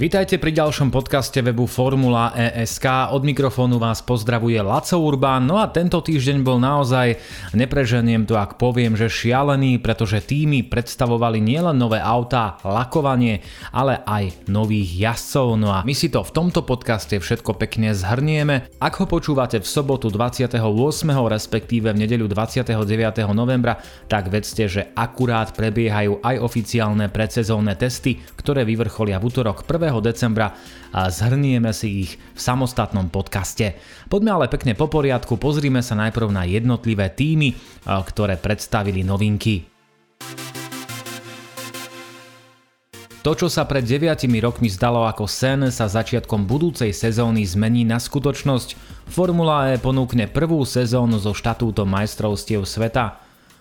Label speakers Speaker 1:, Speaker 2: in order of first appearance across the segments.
Speaker 1: Vítajte pri ďalšom podcaste webu Formula ESK. Od mikrofónu vás pozdravuje Laco Urbán. No a tento týždeň bol naozaj, nepreženiem to ak poviem, že šialený, pretože týmy predstavovali nielen nové autá, lakovanie, ale aj nových jazdcov. No a my si to v tomto podcaste všetko pekne zhrnieme. Ak ho počúvate v sobotu 28. respektíve v nedeľu 29. novembra, tak vedzte, že akurát prebiehajú aj oficiálne predsezónne testy, ktoré vyvrcholia v útorok 1 decembra a zhrnieme si ich v samostatnom podcaste. Poďme ale pekne po poriadku, pozrime sa najprv na jednotlivé týmy, ktoré predstavili novinky. To, čo sa pred 9 rokmi zdalo ako sen, sa začiatkom budúcej sezóny zmení na skutočnosť. Formula E ponúkne prvú sezónu so štatútom majstrovstiev sveta.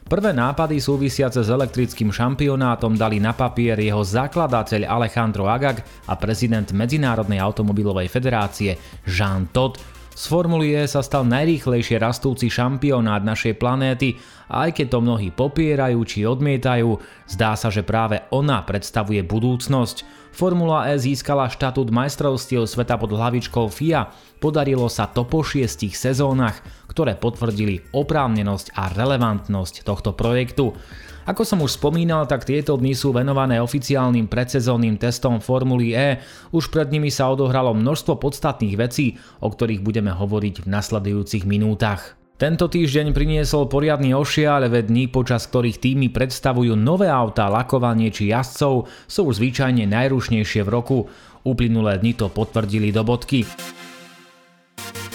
Speaker 1: Prvé nápady súvisiace s elektrickým šampionátom dali na papier jeho zakladateľ Alejandro Agag a prezident Medzinárodnej automobilovej federácie Jean Todt. Z Formuly E sa stal najrýchlejšie rastúci šampionát našej planéty a aj keď to mnohí popierajú či odmietajú, zdá sa, že práve ona predstavuje budúcnosť. Formula E získala štatút majstrovstiev sveta pod hlavičkou FIA. Podarilo sa to po šiestich sezónach, ktoré potvrdili oprávnenosť a relevantnosť tohto projektu. Ako som už spomínal, tak tieto dni sú venované oficiálnym predsezónnym testom Formuly E. Už pred nimi sa odohralo množstvo podstatných vecí, o ktorých budeme hovoriť v nasledujúcich minútach. Tento týždeň priniesol poriadny ošialevé dní, počas ktorých týmy predstavujú nové autá, lakovanie či jazdcov, sú zvyčajne najrušnejšie v roku. Uplynulé dni to potvrdili do bodky.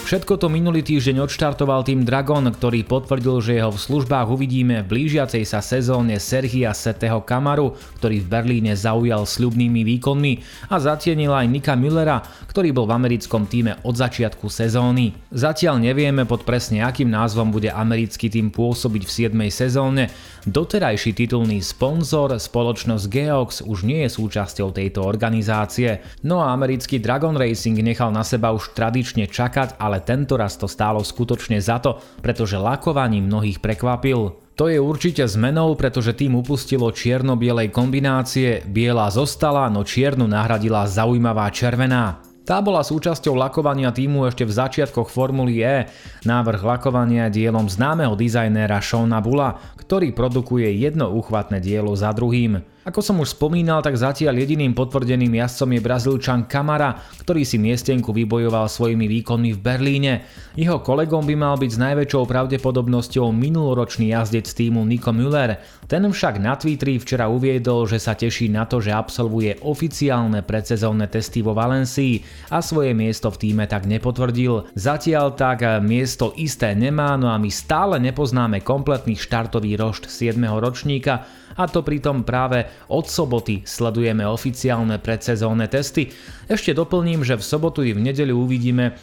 Speaker 1: Všetko to minulý týždeň odštartoval tým Dragon, ktorý potvrdil, že jeho v službách uvidíme v blížiacej sa sezóne Sergia Seteho Kamaru, ktorý v Berlíne zaujal sľubnými výkonmi a zatienil aj Nika Müllera, ktorý bol v americkom týme od začiatku sezóny. Zatiaľ nevieme pod presne akým názvom bude americký tým pôsobiť v 7. sezóne. Doterajší titulný sponzor, spoločnosť Geox, už nie je súčasťou tejto organizácie. No a americký Dragon Racing nechal na seba už tradične čakať, ale ale tento raz to stálo skutočne za to, pretože lakovaním mnohých prekvapil. To je určite zmenou, pretože tým upustilo čierno-bielej kombinácie, biela zostala, no čiernu nahradila zaujímavá červená. Tá bola súčasťou lakovania týmu ešte v začiatkoch Formuly E. Návrh lakovania je dielom známeho dizajnéra Shona Bula, ktorý produkuje jedno uchvatné dielo za druhým. Ako som už spomínal, tak zatiaľ jediným potvrdeným jazdcom je Brazílčan Kamara, ktorý si miestenku vybojoval svojimi výkonmi v Berlíne. Jeho kolegom by mal byť s najväčšou pravdepodobnosťou minuloročný jazdec týmu Nico Müller. Ten však na Twitteri včera uviedol, že sa teší na to, že absolvuje oficiálne predsezónne testy vo Valencii a svoje miesto v týme tak nepotvrdil. Zatiaľ tak miesto isté nemá, no a my stále nepoznáme kompletný štartový rošt 7. ročníka, a to pritom práve od soboty sledujeme oficiálne predsezónne testy. Ešte doplním, že v sobotu i v nedeľu uvidíme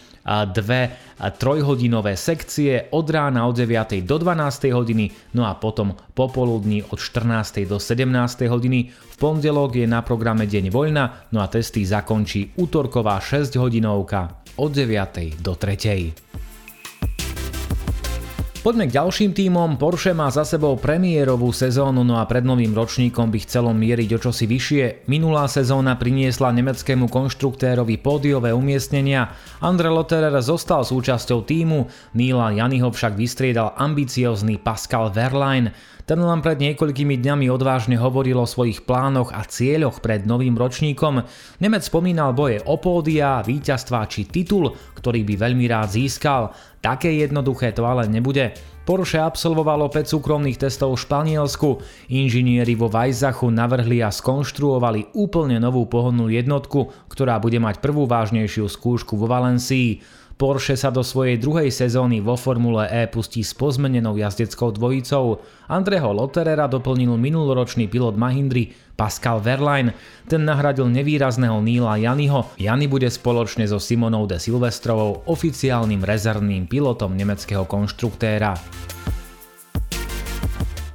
Speaker 1: dve trojhodinové sekcie od rána od 9. do 12. hodiny, no a potom popoludní od 14. do 17. hodiny. V pondelok je na programe Deň voľna, no a testy zakončí útorková 6 hodinovka od 9. do 3. Poďme k ďalším tímom. Porsche má za sebou premiérovú sezónu, no a pred novým ročníkom by chcelo mieriť o čosi vyššie. Minulá sezóna priniesla nemeckému konštruktérovi pódiové umiestnenia. Andre Lotterer zostal súčasťou týmu, Nila Janiho však vystriedal ambiciózny Pascal Verlaine. Ten len pred niekoľkými dňami odvážne hovoril o svojich plánoch a cieľoch pred novým ročníkom. Nemec spomínal boje o pódia, víťazstva či titul, ktorý by veľmi rád získal. Také jednoduché to ale nebude. Porsche absolvovalo 5 súkromných testov v Španielsku. Inžinieri vo Vajzachu navrhli a skonštruovali úplne novú pohonnú jednotku, ktorá bude mať prvú vážnejšiu skúšku vo Valencii. Porsche sa do svojej druhej sezóny vo Formule E pustí s pozmenenou jazdeckou dvojicou. Andreho Lotterera doplnil minuloročný pilot Mahindry Pascal Verlaine. Ten nahradil nevýrazného Níla Janiho. Jany bude spoločne so Simonou de Silvestrovou oficiálnym rezervným pilotom nemeckého konštruktéra.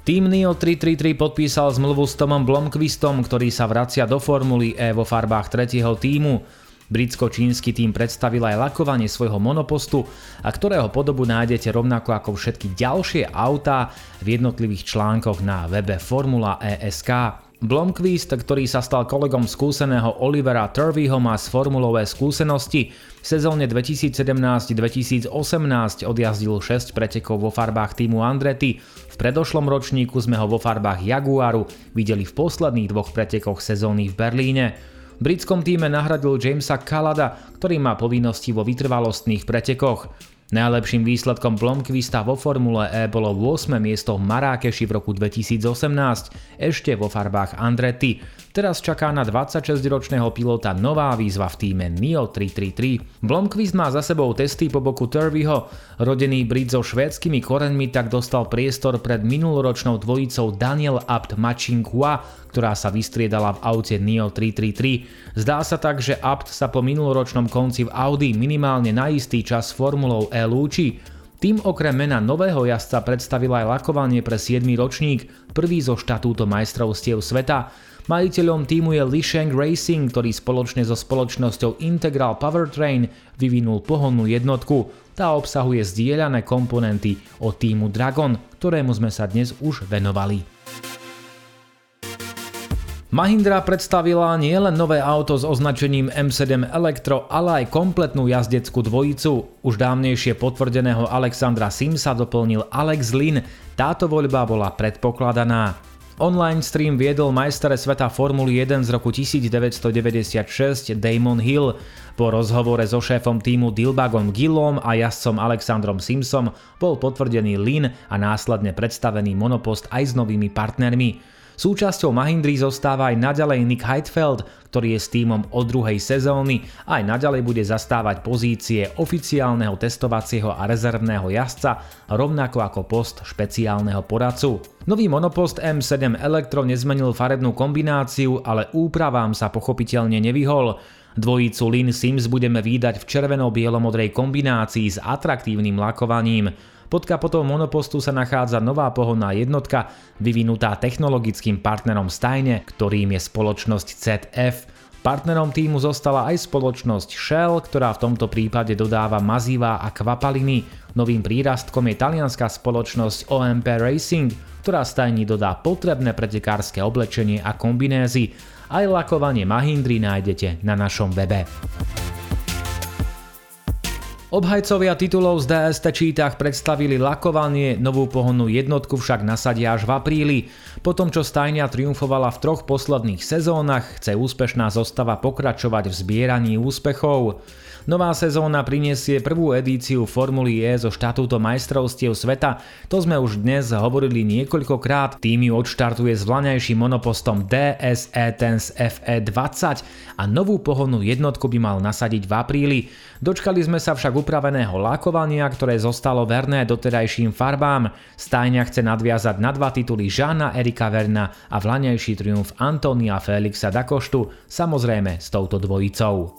Speaker 1: Tým NIO 333 podpísal zmluvu s Tomom Blomqvistom, ktorý sa vracia do Formuly E vo farbách tretieho týmu. Britsko-čínsky tým predstavil aj lakovanie svojho monopostu, a ktorého podobu nájdete rovnako ako všetky ďalšie autá v jednotlivých článkoch na webe Formula ESK. Blomqvist, ktorý sa stal kolegom skúseného Olivera Turveyho má z formulové skúsenosti. V sezóne 2017-2018 odjazdil 6 pretekov vo farbách týmu Andretti. V predošlom ročníku sme ho vo farbách Jaguaru videli v posledných dvoch pretekoch sezóny v Berlíne. Britskom týme nahradil Jamesa Kalada, ktorý má povinnosti vo vytrvalostných pretekoch. Najlepším výsledkom Blomqvista vo Formule E bolo 8. miesto v Marrakeši v roku 2018, ešte vo farbách Andretti. Teraz čaká na 26-ročného pilota nová výzva v týme NIO 333. Blomqvist má za sebou testy po boku Turveyho. Rodený Brit so švédskymi koreňmi tak dostal priestor pred minuloročnou dvojicou Daniel Abt Machinqua, ktorá sa vystriedala v aute NIO 333. Zdá sa tak, že Abt sa po minuloročnom konci v Audi minimálne na istý čas formulou E lúči. Tým okrem mena nového jazdca predstavil aj lakovanie pre 7. ročník, prvý zo štatúto majstrovstiev sveta. Majiteľom týmu je Lisheng Racing, ktorý spoločne so spoločnosťou Integral Powertrain vyvinul pohonnú jednotku. Tá obsahuje zdieľané komponenty od týmu Dragon, ktorému sme sa dnes už venovali. Mahindra predstavila nielen nové auto s označením M7 Electro, ale aj kompletnú jazdeckú dvojicu. Už dávnejšie potvrdeného Alexandra Simsa doplnil Alex Lin. Táto voľba bola predpokladaná. Online stream viedol majstere sveta Formuly 1 z roku 1996 Damon Hill. Po rozhovore so šéfom týmu Dilbagom Gillom a jazdcom Alexandrom Simsom bol potvrdený Lin a následne predstavený monopost aj s novými partnermi. Súčasťou Mahindry zostáva aj naďalej Nick Heidfeld, ktorý je s týmom od druhej sezóny a aj naďalej bude zastávať pozície oficiálneho testovacieho a rezervného jazdca, rovnako ako post špeciálneho poradcu. Nový monopost M7 Electro nezmenil farebnú kombináciu, ale úpravám sa pochopiteľne nevyhol. Dvojicu Lin Sims budeme výdať v červeno-bielomodrej kombinácii s atraktívnym lakovaním. Pod kapotou monopostu sa nachádza nová pohonná jednotka, vyvinutá technologickým partnerom Stajne, ktorým je spoločnosť ZF. Partnerom týmu zostala aj spoločnosť Shell, ktorá v tomto prípade dodáva mazivá a kvapaliny. Novým prírastkom je talianská spoločnosť OMP Racing, ktorá stajni dodá potrebné pretekárske oblečenie a kombinézy. Aj lakovanie Mahindry nájdete na našom webe. Obhajcovia titulov z DST čítach predstavili lakovanie, novú pohonnú jednotku však nasadia až v apríli. Po tom, čo stajnia triumfovala v troch posledných sezónach, chce úspešná zostava pokračovať v zbieraní úspechov. Nová sezóna prinesie prvú edíciu Formuly E so štatútom majstrovstiev sveta. To sme už dnes hovorili niekoľkokrát. Tým ju odštartuje s vlaňajším monopostom DSE Tense FE20 a novú pohonnú jednotku by mal nasadiť v apríli. Dočkali sme sa však upraveného lakovania, ktoré zostalo verné doterajším farbám. Stajňa chce nadviazať na dva tituly Žána Erika Verna a vlaňajší triumf Antonia Felixa Dakoštu, samozrejme s touto dvojicou.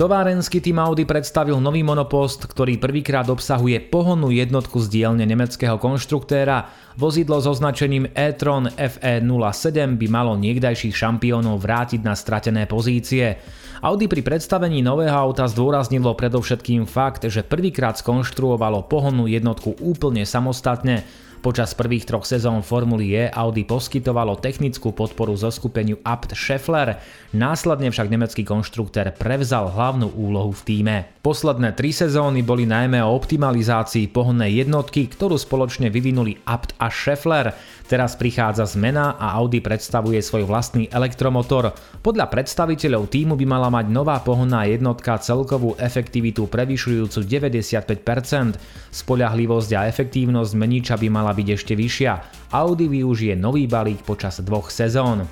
Speaker 1: Továrenský tým Audi predstavil nový monopost, ktorý prvýkrát obsahuje pohonnú jednotku z dielne nemeckého konštruktéra. Vozidlo s označením e-tron FE07 by malo niekdajších šampiónov vrátiť na stratené pozície. Audi pri predstavení nového auta zdôraznilo predovšetkým fakt, že prvýkrát skonštruovalo pohonnú jednotku úplne samostatne. Počas prvých troch sezón Formuly E Audi poskytovalo technickú podporu zo skupeniu Abt Scheffler, následne však nemecký konštruktér prevzal hlavnú úlohu v týme. Posledné tri sezóny boli najmä o optimalizácii pohonnej jednotky, ktorú spoločne vyvinuli Abt a Scheffler. Teraz prichádza zmena a Audi predstavuje svoj vlastný elektromotor. Podľa predstaviteľov týmu by mala mať nová pohonná jednotka celkovú efektivitu prevyšujúcu 95%. Spoľahlivosť a efektívnosť meniča by mala byť ešte vyššia. Audi využije nový balík počas dvoch sezón.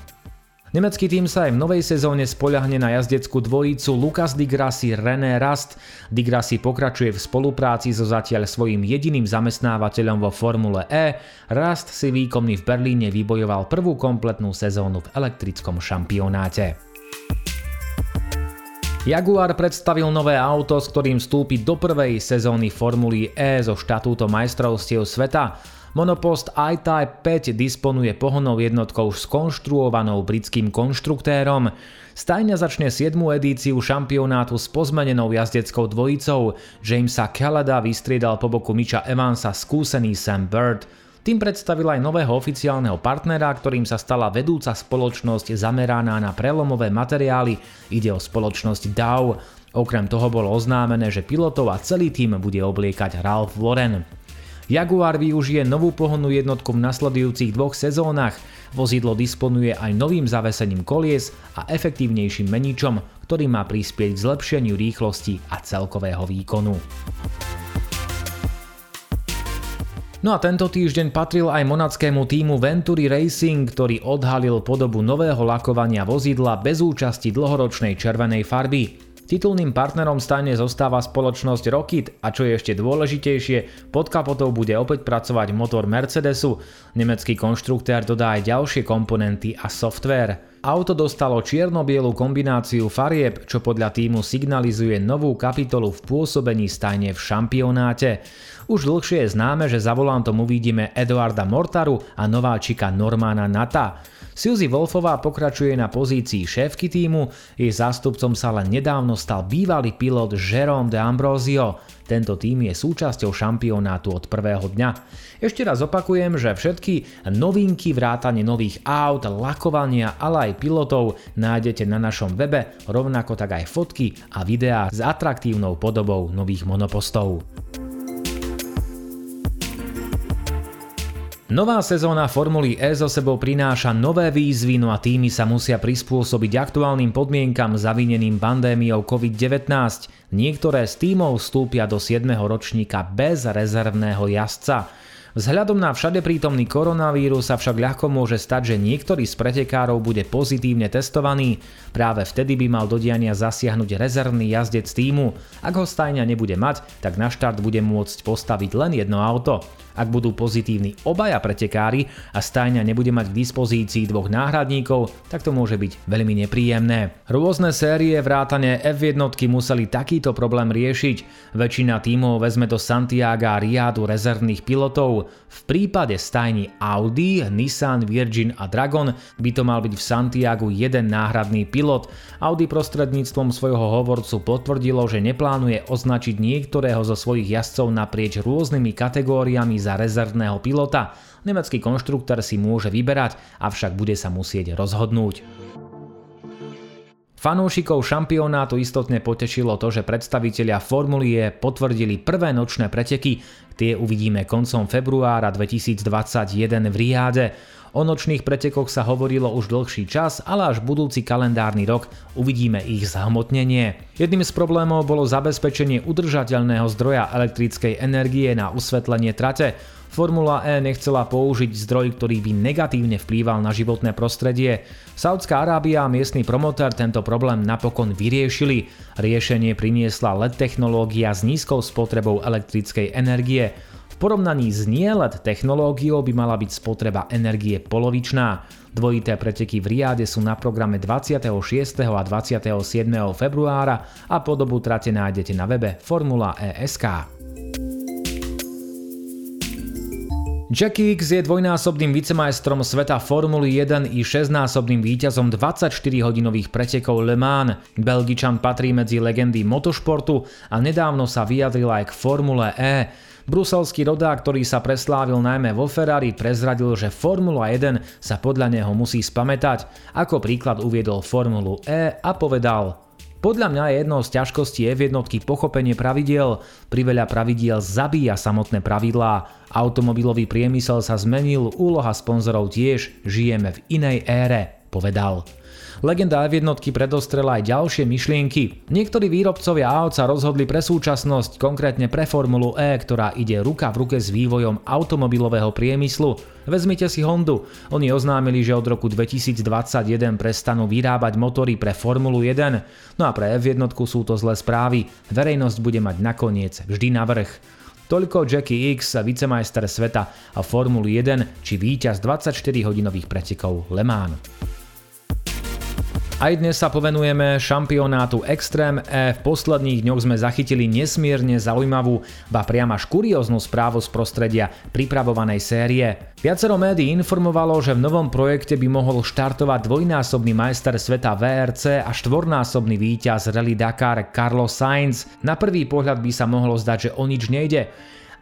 Speaker 1: Nemecký tým sa aj v novej sezóne spoľahne na jazdeckú dvojicu Lukas Di René Rast. Di Grassi pokračuje v spolupráci so zatiaľ svojím jediným zamestnávateľom vo Formule E. Rast si výkonný v Berlíne vybojoval prvú kompletnú sezónu v elektrickom šampionáte. Jaguar predstavil nové auto, s ktorým vstúpi do prvej sezóny Formuly E so štatútom majstrovstiev sveta. Monopost iType 5 disponuje pohonou jednotkou skonštruovanou britským konštruktérom. Stajňa začne 7. edíciu šampionátu s pozmenenou jazdeckou dvojicou. Jamesa Callada vystriedal po boku Micha Evansa skúsený Sam Bird. Tým predstavil aj nového oficiálneho partnera, ktorým sa stala vedúca spoločnosť zameraná na prelomové materiály. Ide o spoločnosť Dow. Okrem toho bolo oznámené, že pilotov a celý tým bude obliekať Ralph Lauren. Jaguar využije novú pohonnú jednotku v nasledujúcich dvoch sezónach. Vozidlo disponuje aj novým zavesením kolies a efektívnejším meničom, ktorý má prispieť k zlepšeniu rýchlosti a celkového výkonu. No a tento týždeň patril aj monackému týmu Venturi Racing, ktorý odhalil podobu nového lakovania vozidla bez účasti dlhoročnej červenej farby. Titulným partnerom stane zostáva spoločnosť Rocket a čo je ešte dôležitejšie, pod kapotou bude opäť pracovať motor Mercedesu. Nemecký konštruktér dodá aj ďalšie komponenty a software. Auto dostalo čierno-bielu kombináciu farieb, čo podľa týmu signalizuje novú kapitolu v pôsobení stajne v šampionáte. Už dlhšie je známe, že za volantom uvidíme Eduarda Mortaru a nováčika Normana Nata. Suzy Wolfová pokračuje na pozícii šéfky týmu, jej zástupcom sa len nedávno stal bývalý pilot Jerome de Ambrosio. Tento tým je súčasťou šampionátu od prvého dňa. Ešte raz opakujem, že všetky novinky vrátane nových aut, lakovania, ale aj pilotov nájdete na našom webe, rovnako tak aj fotky a videá s atraktívnou podobou nových monopostov. Nová sezóna Formuly E so sebou prináša nové výzvy, no a týmy sa musia prispôsobiť aktuálnym podmienkam zavineným pandémiou COVID-19. Niektoré z týmov vstúpia do 7. ročníka bez rezervného jazdca. Vzhľadom na všade prítomný koronavírus sa však ľahko môže stať, že niektorý z pretekárov bude pozitívne testovaný. Práve vtedy by mal do diania zasiahnuť rezervný jazdec týmu. Ak ho stajňa nebude mať, tak na štart bude môcť postaviť len jedno auto. Ak budú pozitívni obaja pretekári a stajňa nebude mať k dispozícii dvoch náhradníkov, tak to môže byť veľmi nepríjemné. Rôzne série vrátane F1 museli takýto problém riešiť. Väčšina tímov vezme do Santiago a Riadu rezervných pilotov. V prípade stajní Audi, Nissan, Virgin a Dragon by to mal byť v Santiago jeden náhradný pilot. Audi prostredníctvom svojho hovorcu potvrdilo, že neplánuje označiť niektorého zo svojich jazdcov naprieč rôznymi kategóriami za rezervného pilota. Nemecký konštruktor si môže vyberať, avšak bude sa musieť rozhodnúť. Fanúšikov šampionátu istotne potešilo to, že predstavitelia Formulie potvrdili prvé nočné preteky, tie uvidíme koncom februára 2021 v Riáde. O nočných pretekoch sa hovorilo už dlhší čas, ale až budúci kalendárny rok uvidíme ich zhmotnenie. Jedným z problémov bolo zabezpečenie udržateľného zdroja elektrickej energie na usvetlenie trate. Formula E nechcela použiť zdroj, ktorý by negatívne vplýval na životné prostredie. Saudská Arábia a miestny promotér tento problém napokon vyriešili. Riešenie priniesla LED technológia s nízkou spotrebou elektrickej energie porovnaní s nielet technológiou by mala byť spotreba energie polovičná. Dvojité preteky v Riade sú na programe 26. a 27. februára a podobu trate nájdete na webe Formula ESK. Jackie X je dvojnásobným vicemajstrom sveta Formuly 1 i 6-násobným víťazom 24-hodinových pretekov Le Mans. Belgičan patrí medzi legendy motošportu a nedávno sa vyjadril aj k Formule E. Bruselský rodák, ktorý sa preslávil najmä vo Ferrari, prezradil, že Formula 1 sa podľa neho musí spamätať. Ako príklad uviedol Formulu E a povedal podľa mňa je jednou z ťažkostí F jednotky pochopenie pravidiel. Priveľa pravidiel zabíja samotné pravidlá. Automobilový priemysel sa zmenil, úloha sponzorov tiež, žijeme v inej ére, povedal. Legenda F1 predostrela aj ďalšie myšlienky. Niektorí výrobcovia aut sa rozhodli pre súčasnosť, konkrétne pre Formulu E, ktorá ide ruka v ruke s vývojom automobilového priemyslu. Vezmite si Hondu. Oni oznámili, že od roku 2021 prestanú vyrábať motory pre Formulu 1. No a pre F1 sú to zlé správy. Verejnosť bude mať nakoniec vždy navrh. Toľko Jackie X, vicemajster sveta a Formuly 1 či víťaz 24-hodinových pretekov Le Mans. Aj dnes sa povenujeme šampionátu Extreme E. V posledných dňoch sme zachytili nesmierne zaujímavú, ba priam až kurióznu správu z prostredia pripravovanej série. Viacero médií informovalo, že v novom projekte by mohol štartovať dvojnásobný majster sveta VRC a štvornásobný víťaz Rally Dakar Carlos Sainz. Na prvý pohľad by sa mohlo zdať, že o nič nejde.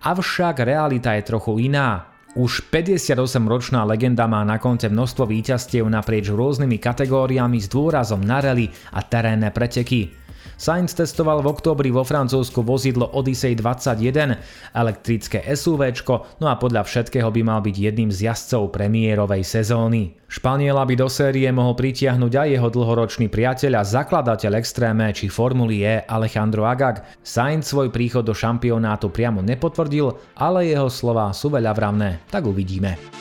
Speaker 1: Avšak realita je trochu iná. Už 58-ročná legenda má na konce množstvo víťazstiev naprieč rôznymi kategóriami s dôrazom na rally a terénne preteky. Sainz testoval v októbri vo Francúzsku vozidlo Odyssey 21, elektrické SUV, no a podľa všetkého by mal byť jedným z jazdcov premiérovej sezóny. Španiela by do série mohol pritiahnuť aj jeho dlhoročný priateľ a zakladateľ extréme či Formuly E Alejandro Agag. Sainz svoj príchod do šampionátu priamo nepotvrdil, ale jeho slova sú veľa vravné. Tak uvidíme.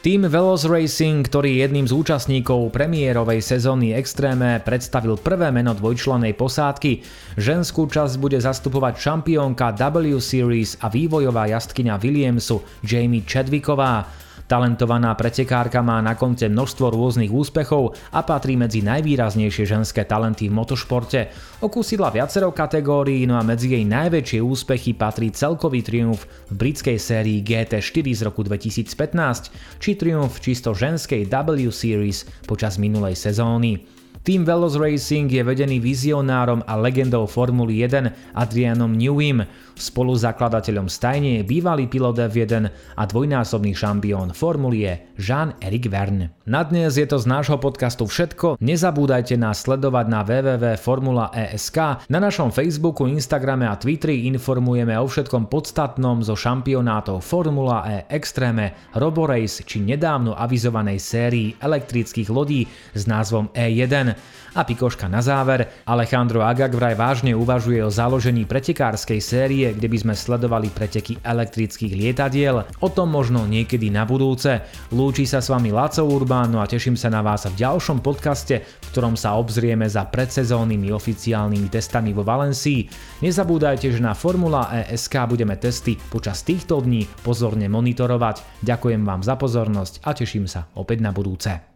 Speaker 1: Tým Veloz Racing, ktorý je jedným z účastníkov premiérovej sezóny Extréme, predstavil prvé meno dvojčlenej posádky. Ženskú časť bude zastupovať šampiónka W Series a vývojová jazdkyňa Williamsu Jamie Chadwicková. Talentovaná pretekárka má na konte množstvo rôznych úspechov a patrí medzi najvýraznejšie ženské talenty v motošporte. Okúsila viacero kategórií, no a medzi jej najväčšie úspechy patrí celkový triumf v britskej sérii GT4 z roku 2015 či triumf čisto ženskej W Series počas minulej sezóny. Tým Veloz Racing je vedený vizionárom a legendou Formuly 1 Adrianom Newim, spoluzakladateľom stajne je bývalý pilot F1 a dvojnásobný šampión Formulie Jean-Eric Verne. Na dnes je to z nášho podcastu všetko, nezabúdajte nás sledovať na www.formula.esk, na našom Facebooku, Instagrame a Twitteri informujeme o všetkom podstatnom zo šampionátov Formula E Extreme, Roborace či nedávno avizovanej sérii elektrických lodí s názvom E1. A pikoška na záver, Alejandro Agag vraj vážne uvažuje o založení pretekárskej série, kde by sme sledovali preteky elektrických lietadiel. O tom možno niekedy na budúce. Lúči sa s vami Laco Urbán, no a teším sa na vás v ďalšom podcaste, v ktorom sa obzrieme za predsezónnymi oficiálnymi testami vo Valencii. Nezabúdajte, že na Formula ESK budeme testy počas týchto dní pozorne monitorovať. Ďakujem vám za pozornosť a teším sa opäť na budúce.